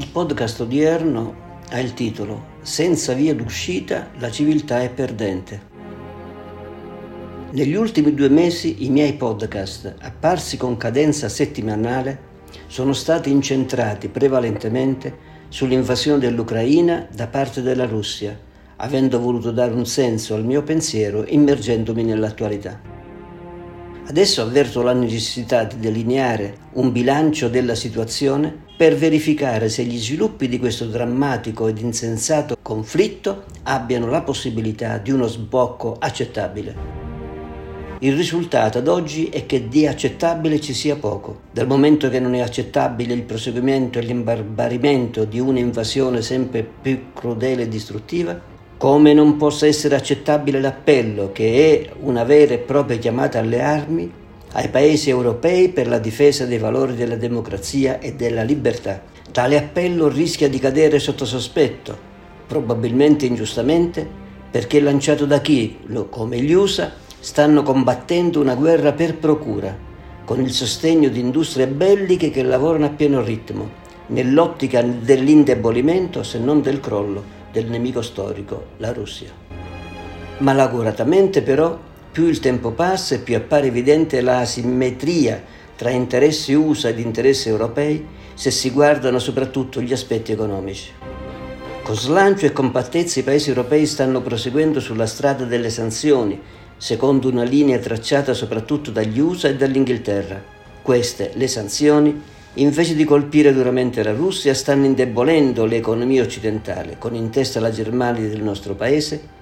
Il podcast odierno ha il titolo Senza via d'uscita la civiltà è perdente. Negli ultimi due mesi i miei podcast, apparsi con cadenza settimanale, sono stati incentrati prevalentemente sull'invasione dell'Ucraina da parte della Russia, avendo voluto dare un senso al mio pensiero immergendomi nell'attualità. Adesso avverto la necessità di delineare un bilancio della situazione per verificare se gli sviluppi di questo drammatico ed insensato conflitto abbiano la possibilità di uno sbocco accettabile. Il risultato ad oggi è che di accettabile ci sia poco, dal momento che non è accettabile il proseguimento e l'imbarbarimento di un'invasione sempre più crudele e distruttiva, come non possa essere accettabile l'appello, che è una vera e propria chiamata alle armi, ai paesi europei per la difesa dei valori della democrazia e della libertà. Tale appello rischia di cadere sotto sospetto, probabilmente ingiustamente, perché lanciato da chi, come gli USA, stanno combattendo una guerra per procura, con il sostegno di industrie belliche che lavorano a pieno ritmo, nell'ottica dell'indebolimento, se non del crollo, del nemico storico, la Russia. Malauguratamente però, più il tempo passa e più appare evidente la asimmetria tra interessi USA ed interessi europei se si guardano soprattutto gli aspetti economici. Con slancio e compattezza i paesi europei stanno proseguendo sulla strada delle sanzioni secondo una linea tracciata soprattutto dagli USA e dall'Inghilterra. Queste, le sanzioni, invece di colpire duramente la Russia, stanno indebolendo l'economia occidentale, con in testa la Germania del nostro paese,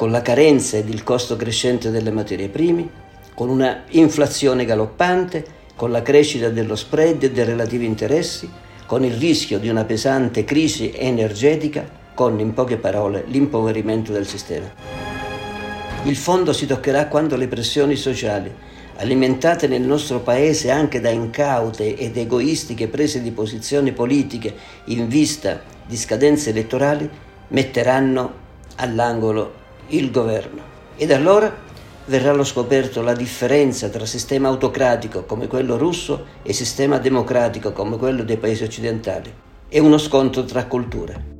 con la carenza ed il costo crescente delle materie prime, con una inflazione galoppante, con la crescita dello spread e dei relativi interessi, con il rischio di una pesante crisi energetica, con, in poche parole, l'impoverimento del sistema. Il fondo si toccherà quando le pressioni sociali, alimentate nel nostro Paese anche da incaute ed egoistiche prese di posizioni politiche in vista di scadenze elettorali, metteranno all'angolo il governo. Ed allora verrà allo scoperto la differenza tra sistema autocratico come quello russo e sistema democratico come quello dei paesi occidentali e uno scontro tra culture.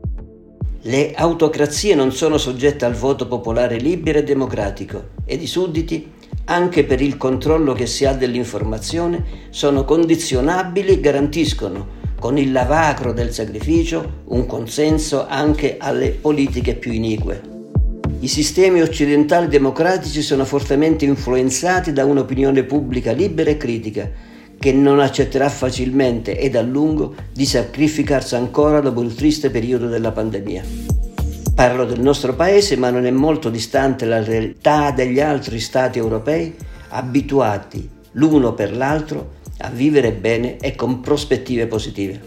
Le autocrazie non sono soggette al voto popolare libero e democratico ed i sudditi, anche per il controllo che si ha dell'informazione, sono condizionabili e garantiscono, con il lavacro del sacrificio, un consenso anche alle politiche più inique. I sistemi occidentali democratici sono fortemente influenzati da un'opinione pubblica libera e critica, che non accetterà facilmente ed a lungo di sacrificarsi ancora dopo il triste periodo della pandemia. Parlo del nostro paese, ma non è molto distante la realtà degli altri stati europei, abituati l'uno per l'altro a vivere bene e con prospettive positive.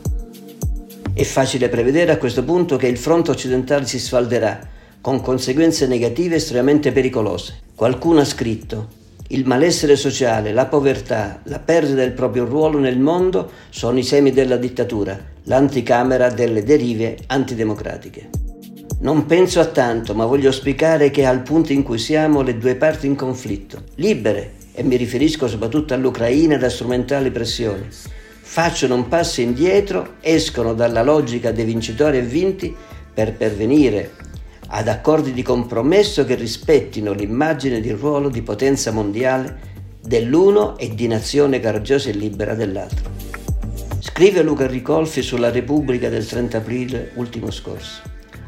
È facile prevedere a questo punto che il fronte occidentale si sfalderà, con conseguenze negative estremamente pericolose. Qualcuno ha scritto il malessere sociale, la povertà, la perdita del proprio ruolo nel mondo sono i semi della dittatura, l'anticamera delle derive antidemocratiche. Non penso a tanto, ma voglio spiegare che al punto in cui siamo le due parti in conflitto, libere, e mi riferisco soprattutto all'Ucraina da strumentali pressioni, facciano un passo indietro, escono dalla logica dei vincitori e vinti per pervenire ad accordi di compromesso che rispettino l'immagine di ruolo di potenza mondiale dell'uno e di nazione coraggiosa e libera dell'altro. Scrive Luca Ricolfi sulla Repubblica del 30 aprile ultimo scorso.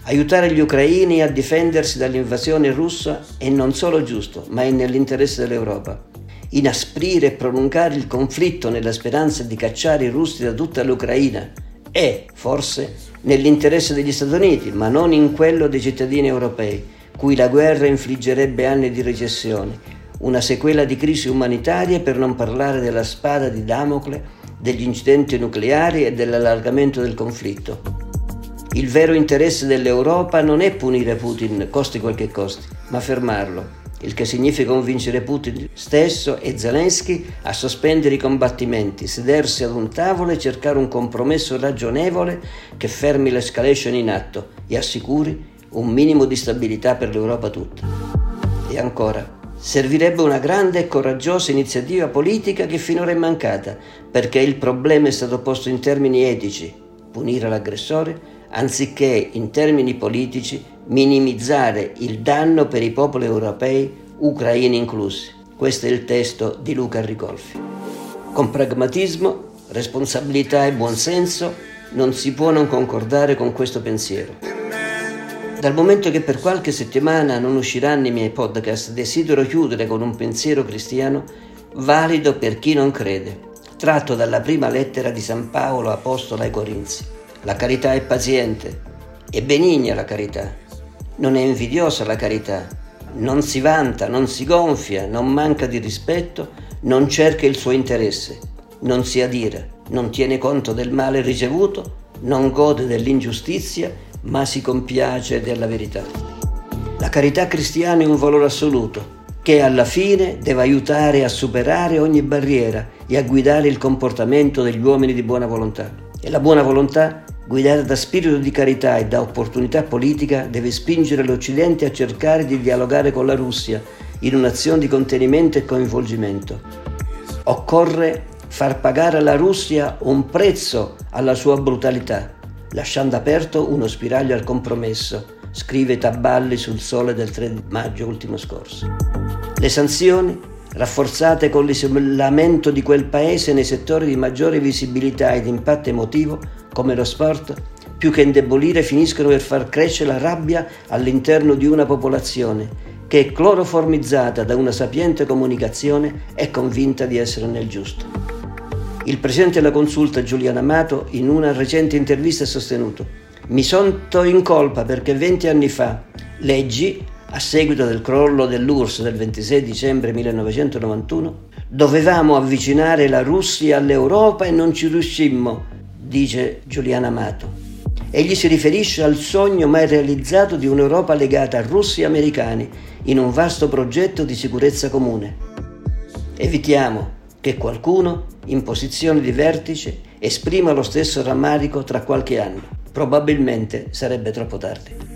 Aiutare gli ucraini a difendersi dall'invasione russa è non solo giusto, ma è nell'interesse dell'Europa. Inasprire e prolungare il conflitto nella speranza di cacciare i russi da tutta l'Ucraina è, forse, nell'interesse degli Stati Uniti, ma non in quello dei cittadini europei, cui la guerra infliggerebbe anni di recessione, una sequela di crisi umanitarie per non parlare della spada di Damocle, degli incidenti nucleari e dell'allargamento del conflitto. Il vero interesse dell'Europa non è punire Putin, costi quel che costi, ma fermarlo, il che significa convincere Putin stesso e Zelensky a sospendere i combattimenti, sedersi ad un tavolo e cercare un compromesso ragionevole che fermi l'escalation in atto e assicuri un minimo di stabilità per l'Europa tutta. E ancora, servirebbe una grande e coraggiosa iniziativa politica che finora è mancata, perché il problema è stato posto in termini etici, punire l'aggressore, anziché in termini politici minimizzare il danno per i popoli europei, ucraini inclusi. Questo è il testo di Luca Ricolfi. Con pragmatismo, responsabilità e buonsenso non si può non concordare con questo pensiero. Dal momento che per qualche settimana non usciranno i miei podcast, desidero chiudere con un pensiero cristiano valido per chi non crede, tratto dalla prima lettera di San Paolo Apostolo ai Corinzi. La carità è paziente, è benigna la carità, non è invidiosa la carità, non si vanta, non si gonfia, non manca di rispetto, non cerca il suo interesse, non si adira, non tiene conto del male ricevuto, non gode dell'ingiustizia, ma si compiace della verità. La carità cristiana è un valore assoluto che alla fine deve aiutare a superare ogni barriera e a guidare il comportamento degli uomini di buona volontà. E la buona volontà, guidata da spirito di carità e da opportunità politica, deve spingere l'Occidente a cercare di dialogare con la Russia in un'azione di contenimento e coinvolgimento. Occorre far pagare alla Russia un prezzo alla sua brutalità lasciando aperto uno spiraglio al compromesso, scrive Taballi sul Sole del 3 maggio ultimo scorso. Le sanzioni, rafforzate con l'isolamento di quel paese nei settori di maggiore visibilità ed impatto emotivo, come lo sport, più che indebolire finiscono per far crescere la rabbia all'interno di una popolazione che, cloroformizzata da una sapiente comunicazione, è convinta di essere nel giusto. Il presidente della consulta Giuliano Amato in una recente intervista ha sostenuto mi sento in colpa perché 20 anni fa leggi, a seguito del crollo dell'URSS del 26 dicembre 1991, dovevamo avvicinare la Russia all'Europa e non ci riuscimmo, dice Giuliano Amato. Egli si riferisce al sogno mai realizzato di un'Europa legata a russi e americani in un vasto progetto di sicurezza comune. Evitiamo che qualcuno, in posizione di vertice, esprima lo stesso rammarico tra qualche anno. Probabilmente sarebbe troppo tardi.